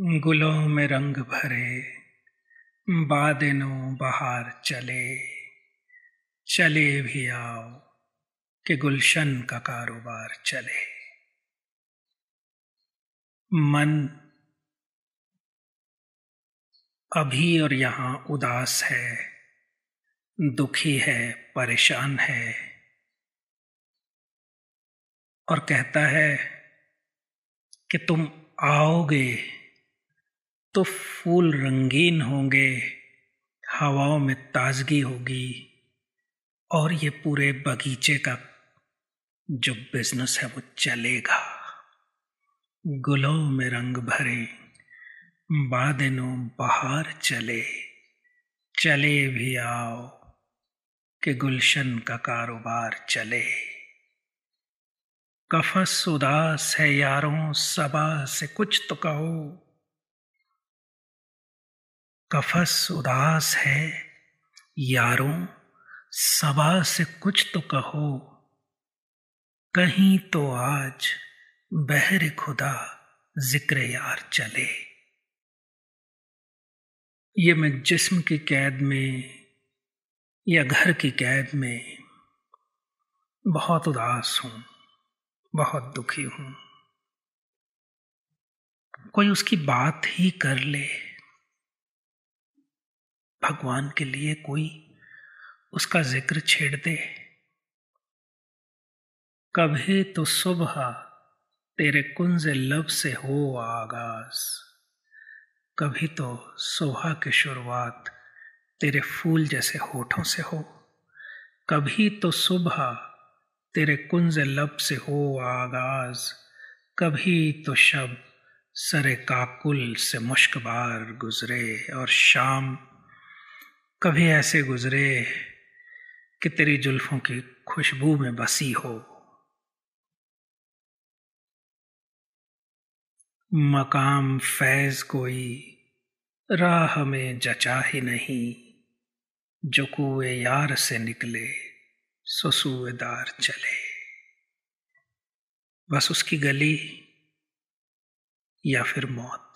गुलों में रंग भरे, बादनो बहार चले। चले भी आओ कि गुलशन का कारोबार चले। मन अभी और यहाँ उदास है, दुखी है, परेशान है। और कहता है कि तुम आओगे तो फूल रंगीन होंगे, हवाओं में ताजगी होगी, और ये पूरे बगीचे का जो बिज़नेस है वो चलेगा। गुलों में रंग भरे बादनों बाहर चले चले भी आओ कि गुलशन का कारोबार चले। कफस उदास है यारों, सबा से कुछ तो कहो कफस उदास है। यारों, सबा से कुछ तो कहो। कहीं तो आज बहर खुदा ज़िक्र यार चले। ये मैं जिस्म की कैद में या घर की कैद में बहुत उदास हूँ, बहुत दुखी हूँ। कोई उसकी बात ही कर ले। भगवान के लिए कोई उसका ज़िक्र छेड़ दे। कभी तो सुबह तेरे कुंज लब से हो आगाज़, कभी तो सुबह की शुरुआत तेरे फूल जैसे होठों से हो, कभी तो सुबह तेरे कुंज लब से हो आगाज़, कभी तो शब सरे काकुल से मुश्कबार गुजरे और शाम कभी ऐसे गुजरे कि तेरी जुल्फों की खुशबू में बसी हो। मकाम फैज कोई राह में जचा ही नहीं। जो कुए यार से निकले ससुएदार चले। बस उसकी गली या फिर मौत,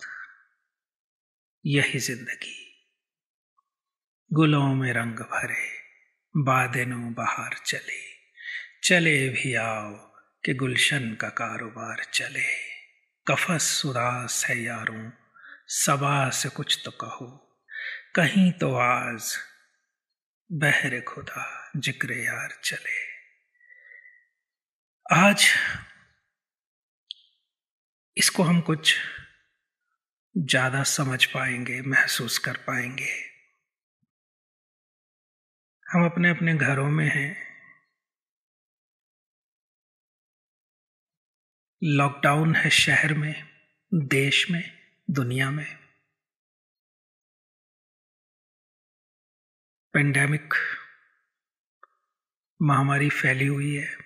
यही ज़िंदगी। गुलों में रंग भरे बादनों बाहर चले। चले भी आओ कि गुलशन का कारोबार चले। कफस उदास है यारों, सबा से कुछ तो कहो। कहीं तो आज बहरे खुदा ज़िक्र यार चले। आज इसको हम कुछ ज़्यादा समझ पाएँगे, महसूस कर पाएँगे। हम अपने अपने घरों में हैं। लॉकडाउन है शहर में, देश में, दुनिया में। पेंडेमिक महामारी फैली हुई है।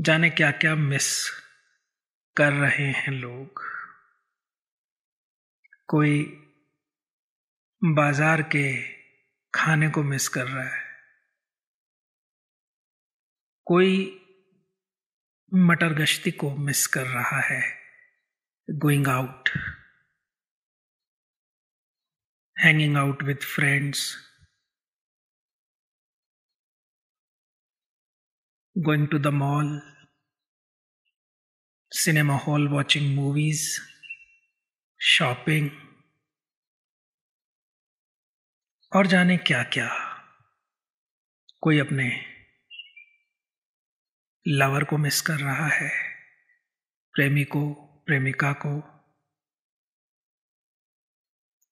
जाने क्या क्या मिस कर रहे हैं लोग। कोई बाज़ार के खाने को मिस कर रहा है। कोई मटर गश्ती को मिस कर रहा है। Going out hanging out with friends going to the mall cinema hall watching movies shopping और जाने क्या क्या कोई अपने लवर को मिस कर रहा है, प्रेमी को, प्रेमिका को।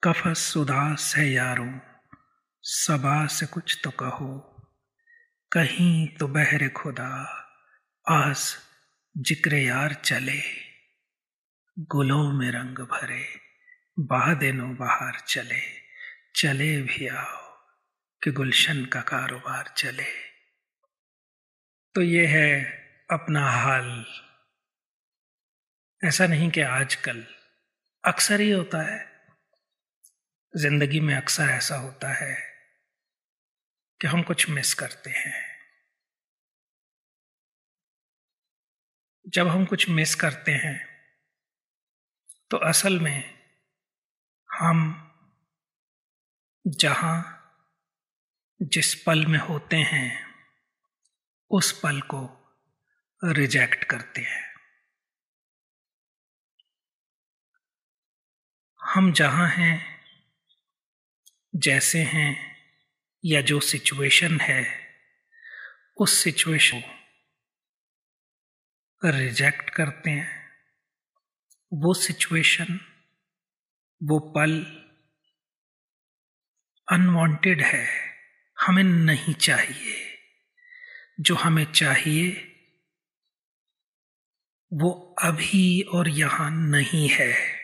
कफस उदास है यारों, सबा से कुछ तो कहो। कहीं तो बहरे खुदा, आस ज़िक्र यार चले। गुलों में रंग भरे बाहदेनो बाहर चले। चले भी आओ, कि गुलशन का कारोबार चले। तो ये है अपना हाल। ऐसा नहीं कि आजकल अक्सर ही होता है। ज़िंदगी में अक्सर ऐसा होता है कि हम कुछ मिस करते हैं। जब हम कुछ मिस करते हैं तो असल में हम जहाँ जिस पल में होते हैं, उस पल को रिजेक्ट करते हैं। हम जहाँ हैं, जैसे हैं, या जो सिचुएशन है, उस सिचुएशन को रिजेक्ट करते हैं। वो सिचुएशन, वो पल अनवांटेड है, हमें नहीं चाहिए। जो हमें चाहिए, वो अभी और यहाँ नहीं है।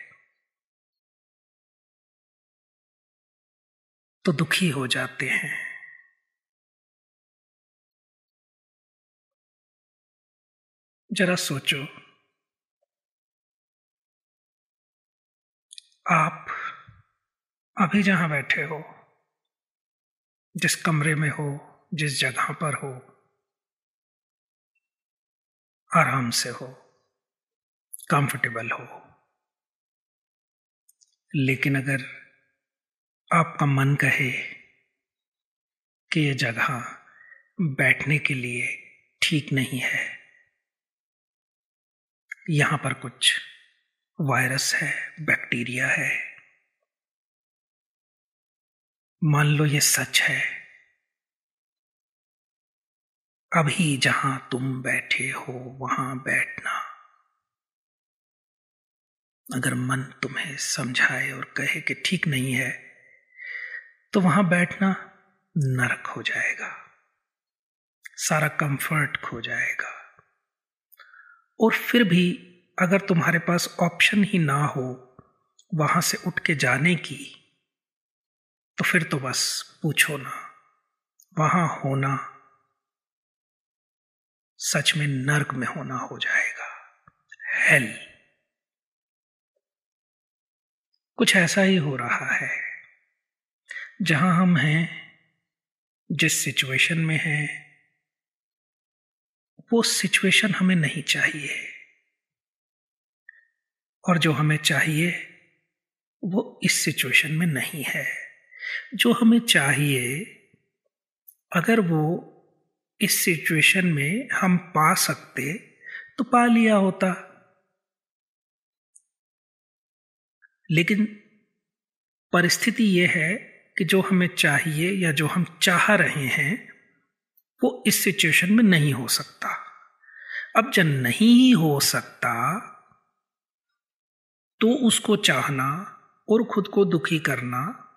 तो दुखी हो जाते हैं। जरा सोचो। आप अभी जहाँ बैठे हो जिस कमरे में हो, जिस जगह पर हो, आराम से हो कंफर्टेबल हो। लेकिन अगर आपका मन कहे कि यह जगह बैठने के लिए ठीक नहीं है, यहाँ पर कुछ वायरस है बैक्टीरिया है मान लो ये सच है। अभी जहाँ तुम बैठे हो, वहाँ बैठना। अगर मन तुम्हें समझाए और कहे कि ठीक नहीं है तो वहाँ बैठना नरक हो जाएगा। सारा कंफर्ट खो जाएगा। और फिर भी अगर तुम्हारे पास ऑप्शन ही ना हो, वहाँ से उठ के जाने की तो फिर तो बस पूछो ना। वहाँ होना सच में नर्क में होना हो जाएगा। हेल कुछ ऐसा ही हो रहा है, जहाँ हम हैं, जिस सिचुएशन में हैं, वो सिचुएशन हमें नहीं चाहिए। और जो हमें चाहिए, वो इस सिचुएशन में नहीं है। जो हमें चाहिए, अगर वो इस सिचुएशन में हम पा सकते तो पा लिया होता। लेकिन परिस्थिति यह है कि जो हमें चाहिए या जो हम चाह रहे हैं, वो इस सिचुएशन में नहीं हो सकता। अब जब नहीं हो सकता तो उसको चाहना और खुद को दुखी करना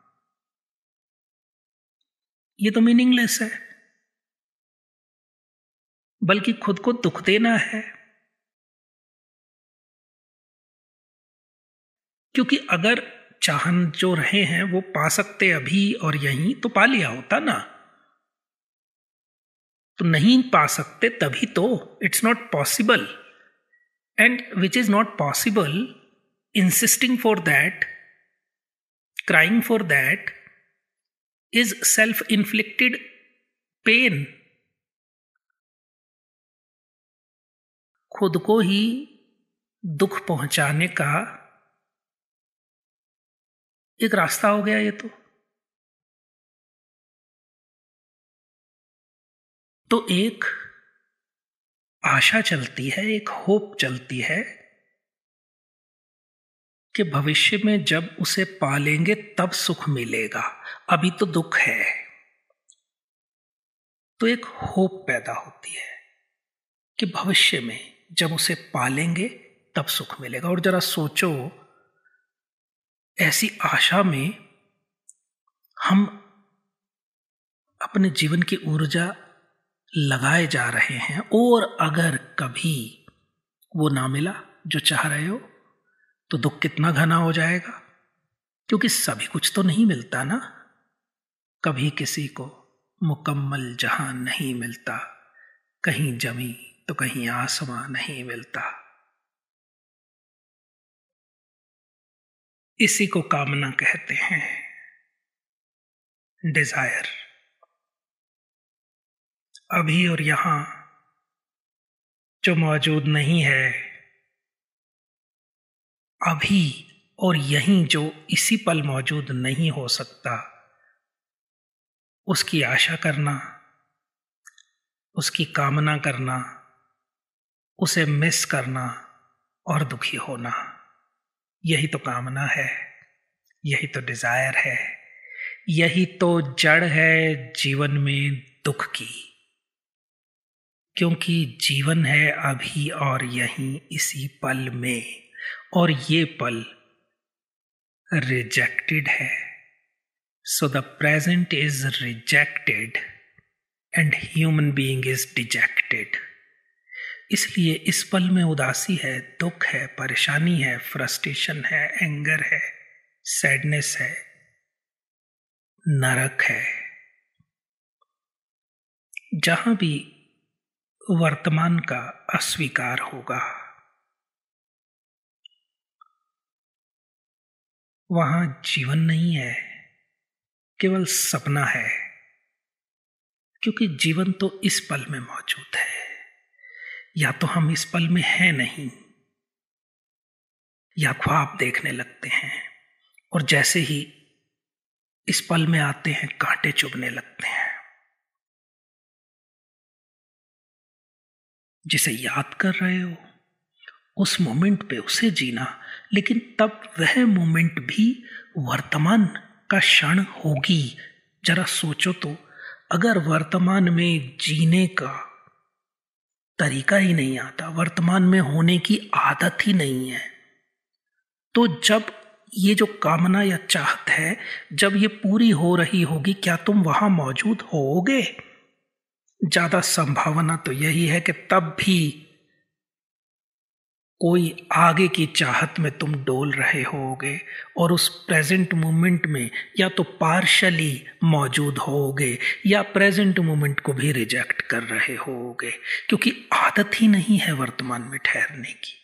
ये तो मीनिंगलेस है। बल्कि खुद को दुख देना है। क्योंकि अगर चाहन जो रहे हैं वो पा सकते अभी और यहीं तो पा लिया होता ना। तो नहीं पा सकते तभी तो it's not possible and which is not possible insisting for that crying for that, is self inflicted pain. खुद को ही दुख पहुँचाने का एक रास्ता हो गया ये तो तो एक आशा चलती है, एक होप चलती है कि भविष्य में जब उसे पालेंगे, तब सुख मिलेगा। अभी तो दुख है। तो एक होप पैदा होती है कि भविष्य में जब उसे पालेंगे, तब सुख मिलेगा। और जरा सोचो, ऐसी आशा में हम अपने जीवन की ऊर्जा लगाए जा रहे हैं, और अगर कभी वो ना मिला, जो चाह रहे हो तो दुख कितना घना हो जाएगा? क्योंकि सभी कुछ तो नहीं मिलता ना। कभी किसी को मुकम्मल जहाँ नहीं मिलता, कहीं जमी तो कहीं आसमां नहीं मिलता। इसी को कामना कहते हैं डिज़ायर अभी और यहाँ जो मौजूद नहीं है अभी और यहीं जो इसी पल मौजूद नहीं हो सकता। उसकी आशा करना, उसकी कामना करना, उसे मिस करना और दुखी होना, यही तो कामना है, यही तो डिज़ायर है, यही तो जड़ है जीवन में दुख की। क्योंकि जीवन है अभी और यहीं इसी पल में। और ये पल रिजेक्टेड है। So the present is rejected and human being is dejected इसलिए इस पल में उदासी है, दुख है, परेशानी है फ्रस्ट्रेशन है एंगर है सैडनेस है, नरक है। जहाँ भी वर्तमान का अस्वीकार होगा। वहाँ जीवन नहीं है, केवल सपना है। क्योंकि जीवन तो इस पल में मौजूद है, या तो हम इस पल में हैं नहीं, या ख्वाब देखने लगते हैं, और जैसे ही इस पल में आते हैं, कांटे चुभने लगते हैं। जिसे याद कर रहे हो उस मोमेंट पे उसे जीना, लेकिन तब वह मोमेंट भी वर्तमान का क्षण होगी। जरा सोचो तो अगर वर्तमान में जीने का तरीका ही नहीं आता, वर्तमान में होने की आदत ही नहीं है तो जब ये जो कामना या चाहत है, जब ये पूरी हो रही होगी, क्या तुम वहाँ मौजूद होगे? ज़्यादा संभावना तो यही है कि तब भी कोई आगे की चाहत में तुम डोल रहे होगे और उस प्रेजेंट मोमेंट में या तो पार्शली मौजूद होगे या प्रेजेंट मोमेंट को भी रिजेक्ट कर रहे होगे, क्योंकि आदत ही नहीं है वर्तमान में ठहरने की।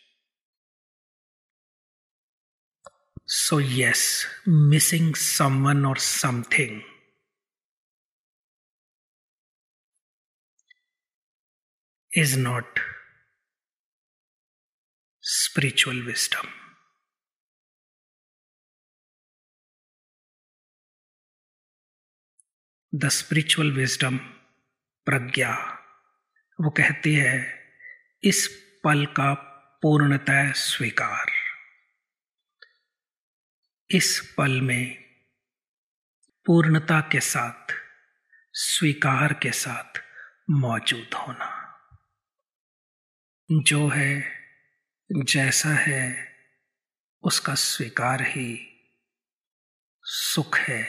सो यस मिसिंग समवन और something is not spiritual wisdom. The spiritual wisdom प्रज्ञा वो कहती है, इस पल का पूर्णतः स्वीकार इस पल में पूर्णता के साथ, स्वीकार के साथ मौजूद होना जो है जैसा है, उसका स्वीकार ही सुख है।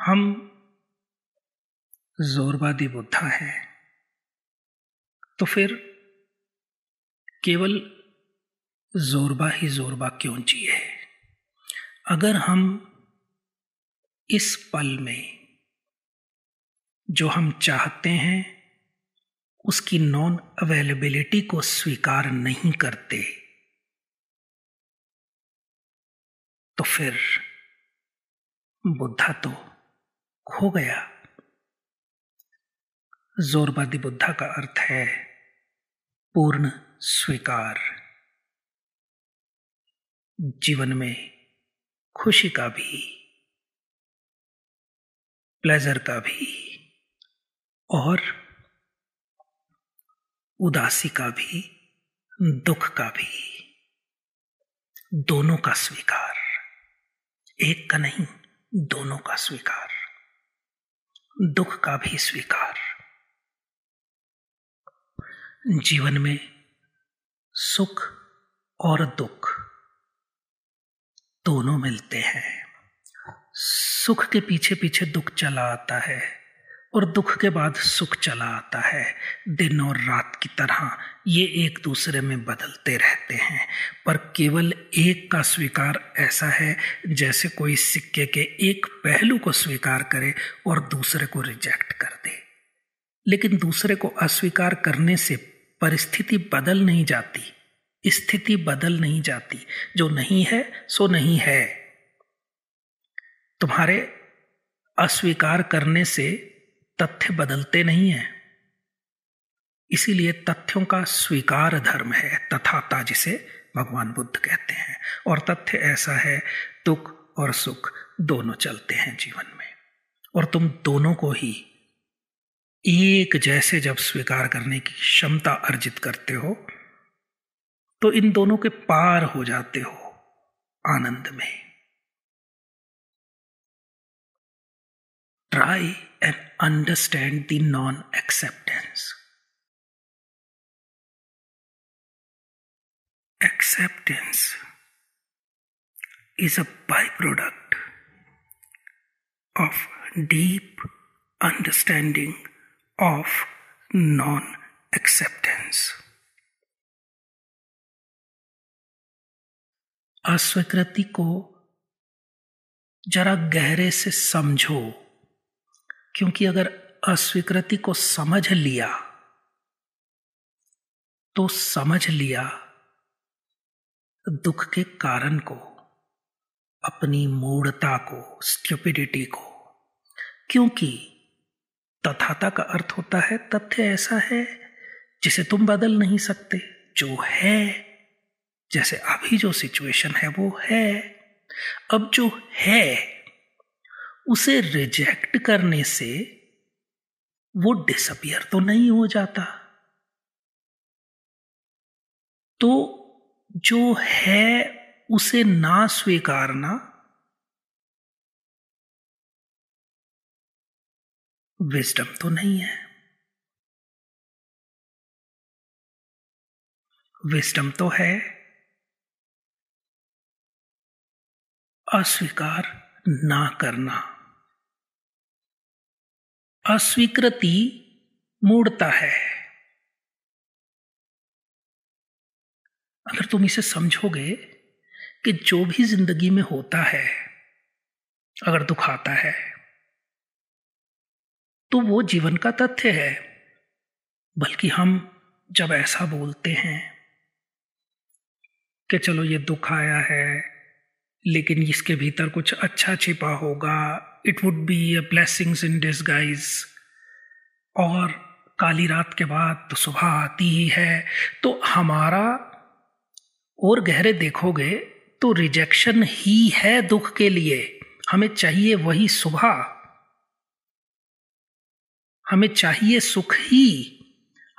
हम जोरबादी बुद्धा हैं। तो फिर केवल जोरबा ही जोरबा क्यों जिए? अगर हम इस पल में जो हम चाहते हैं उसकी नॉन अवेलेबिलिटी को स्वीकार नहीं करते। तो फिर बुद्धा तो खो गया। जोरबादी बुद्धा का अर्थ है पूर्ण स्वीकार। जीवन में खुशी का भी प्लेजर का भी और उदासी का भी, दुख का भी। दोनों का स्वीकार। एक का नहीं, दोनों का स्वीकार। दुख का भी स्वीकार। जीवन में सुख और दुख दोनों मिलते हैं। सुख के पीछे पीछे दुख चला आता है। और दुख के बाद सुख चला आता है। दिन और रात की तरह ये एक दूसरे में बदलते रहते हैं। पर केवल एक का स्वीकार ऐसा है, जैसे कोई सिक्के के एक पहलू को स्वीकार करे और दूसरे को रिजेक्ट कर दे। लेकिन दूसरे को अस्वीकार करने से परिस्थिति बदल नहीं जाती। स्थिति बदल नहीं जाती। जो नहीं है, सो नहीं है। तुम्हारे अस्वीकार करने से तथ्य बदलते नहीं हैं। इसीलिए तथ्यों का स्वीकार धर्म है, तथाता जिसे भगवान बुद्ध कहते हैं। और तथ्य ऐसा है, दुख और सुख दोनों चलते हैं जीवन में। और तुम दोनों को ही एक जैसे जब स्वीकार करने की क्षमता अर्जित करते हो तो इन दोनों के पार हो जाते हो आनंद में। try and understand the non acceptance acceptance is a by product of deep understanding of non acceptance अस्वीकृति को जरा गहरे से समझो क्योंकि अगर अस्वीकृति को समझ लिया तो समझ लिया दुख के कारण को, अपनी मूढ़ता को स्ट्यूपिडिटी को। क्योंकि तथाता का अर्थ होता है तथ्य ऐसा है, जिसे तुम बदल नहीं सकते। जो है, जैसे अभी जो सिचुएशन है, वो है। अब जो है उसे रिजेक्ट करने से वो डिसअपियर तो नहीं हो जाता। तो जो है उसे ना स्वीकारना विजडम तो नहीं है। विजडम तो है। अस्वीकार ना करना। अस्वीकृति मूढ़ता है। अगर तुम इसे समझोगे कि जो भी ज़िंदगी में होता है, अगर दुख आता है तो वो जीवन का तथ्य है। बल्कि हम जब ऐसा बोलते हैं कि चलो ये दुख आया है, लेकिन इसके भीतर कुछ अच्छा छिपा होगा it would be a blessings in disguise और काली रात के बाद तो सुबह आती ही है तो हमारा और गहरे देखोगे तो रिजेक्शन ही है दुख के लिए। हमें चाहिए वही सुबह। हमें चाहिए सुख ही।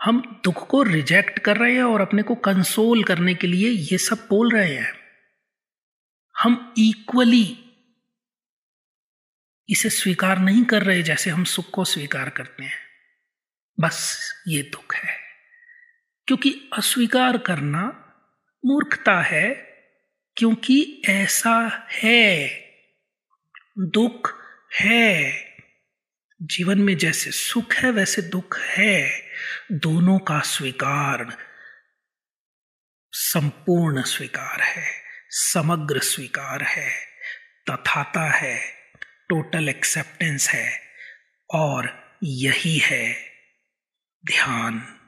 हम दुख को रिजेक्ट कर रहे हैं और अपने को कंसोल करने के लिए ये सब बोल रहे हैं। हम इक्वली इसे स्वीकार नहीं कर रहे जैसे हम सुख को स्वीकार करते हैं। बस ये दुख है। क्योंकि अस्वीकार करना मूर्खता है, क्योंकि ऐसा है, दुख है। जीवन में जैसे सुख है, वैसे दुख है। दोनों का स्वीकार, संपूर्ण स्वीकार है, समग्र स्वीकार है, तथाता है। टोटल एक्सेप्टेंस है और यही है ध्यान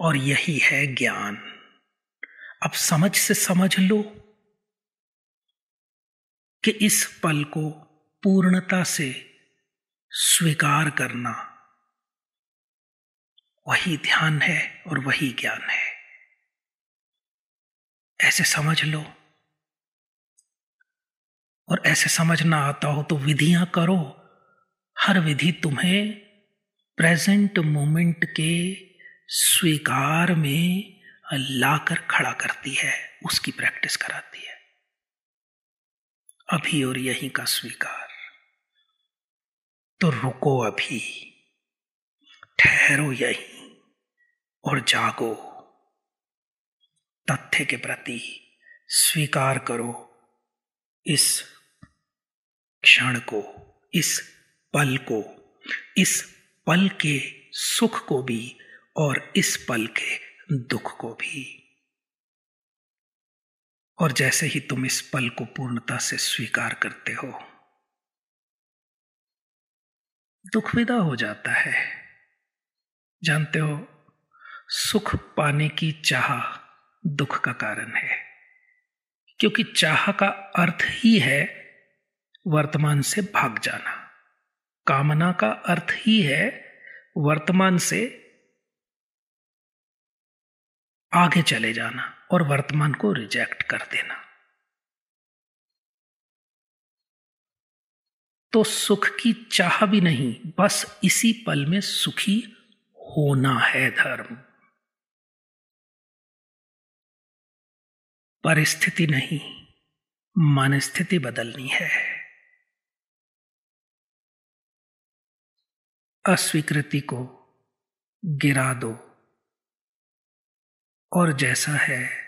और यही है ज्ञान। अब समझ से समझ लो कि इस पल को पूर्णता से स्वीकार करना वही ध्यान है और वही ज्ञान है। ऐसे समझ लो। और ऐसे समझ ना आता हो तो विधियाँ करो। हर विधि तुम्हें प्रेजेंट मोमेंट के स्वीकार में लाकर खड़ा करती है, उसकी प्रैक्टिस कराती है। अभी और यहीं का स्वीकार। तो रुको अभी, ठहरो यहीं और जागो। तथ्य के प्रति स्वीकार करो। इस क्षण को, इस पल को, इस पल के सुख को भी और इस पल के दुख को भी। और जैसे ही तुम इस पल को पूर्णता से स्वीकार करते हो, दुख विदा हो जाता है। जानते हो, सुख पाने की चाह दुख का कारण है, क्योंकि चाह का अर्थ ही है वर्तमान से भाग जाना। कामना का अर्थ ही है वर्तमान से आगे चले जाना और वर्तमान को रिजेक्ट कर देना। तो सुख की चाह भी नहीं, बस इसी पल में सुखी होना है धर्म। परिस्थिति नहीं मन स्थिति बदलनी है। अस्वीकृति को गिरा दो। और जैसा है,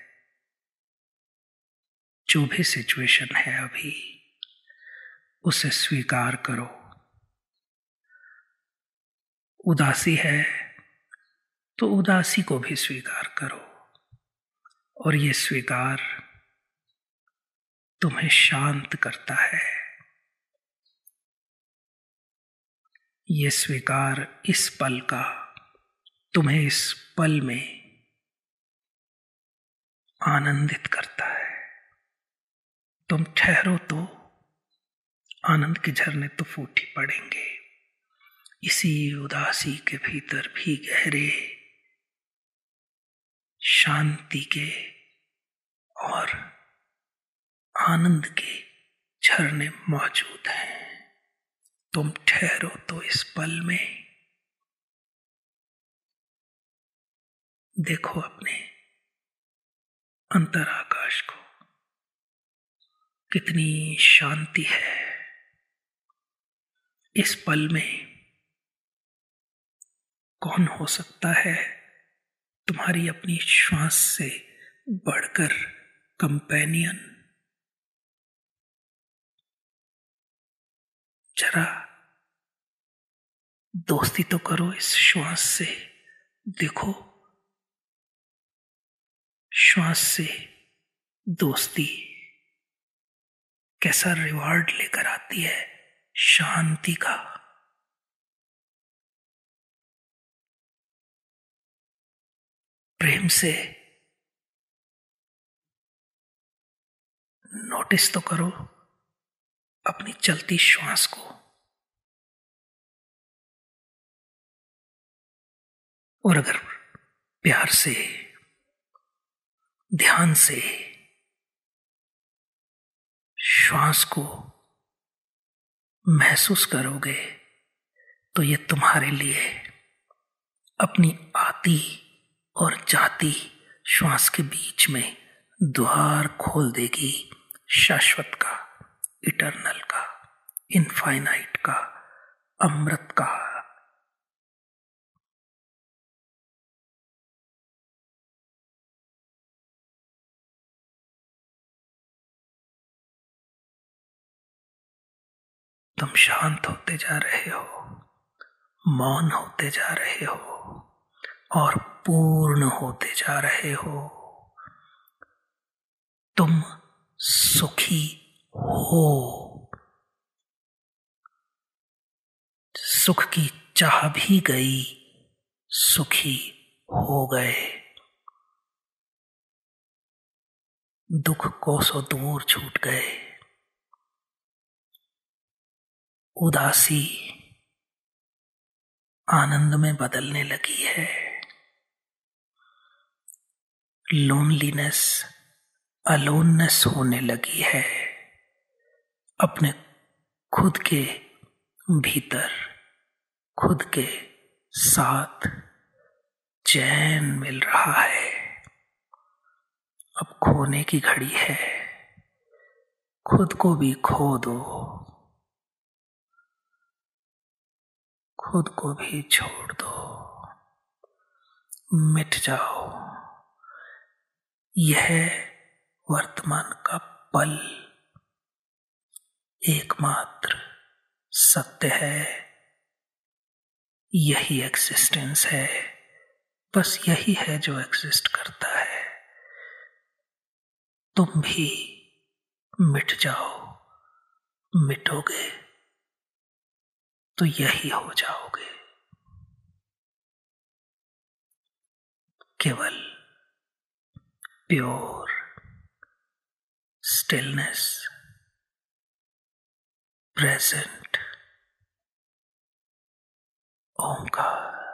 जो भी सिचुएशन है अभी, उसे स्वीकार करो। उदासी है तो उदासी को भी स्वीकार करो। और ये स्वीकार तुम्हें शांत करता है। ये स्वीकार इस पल का, तुम्हें इस पल में आनंदित करता है। तुम ठहरो तो आनंद के झरने तो फूटी पड़ेंगे। इसी उदासी के भीतर भी गहरे, शांति के और आनंद के झरने मौजूद हैं। तुम ठहरो तो इस पल में। देखो अपने अंतर आकाश को। कितनी शांति है। इस पल में कौन हो सकता है तुम्हारी अपनी श्वास से बढ़कर कंपेनियन? जरा दोस्ती तो करो इस श्वास से। देखो, श्वास से दोस्ती कैसा रिवार्ड लेकर आती है शांति का। प्रेम से नोटिस तो करो अपनी चलती श्वास को। और अगर प्यार से, ध्यान से श्वास को महसूस करोगे तो ये तुम्हारे लिए अपनी आती और जाती श्वास के बीच में द्वार खोल देगी शाश्वत का। इटरनल का इनफाइनाइट का अमृत का तुम शांत होते जा रहे हो, मौन होते जा रहे हो, और पूर्ण होते जा रहे हो। तुम सुखी हो। सुख की चाह भी गई, सुखी हो गए। दुख कोसों दूर छूट गए। उदासी आनंद में बदलने लगी है। लोनलीनेस अलोननेस होने लगी है। अपने खुद के भीतर, खुद के साथ चैन मिल रहा है। अब खोने की घड़ी है। खुद को भी खो दो। खुद को भी छोड़ दो। मिट जाओ। यह वर्तमान का पल। एकमात्र सत्य है। यही एक्सिस्टेंस है। बस यही है जो एग्जिस्ट करता है। तुम भी मिट जाओ। मिटोगे तो यही हो जाओगे। केवल प्योर स्टिलनेस प्रेजेंट ओंकार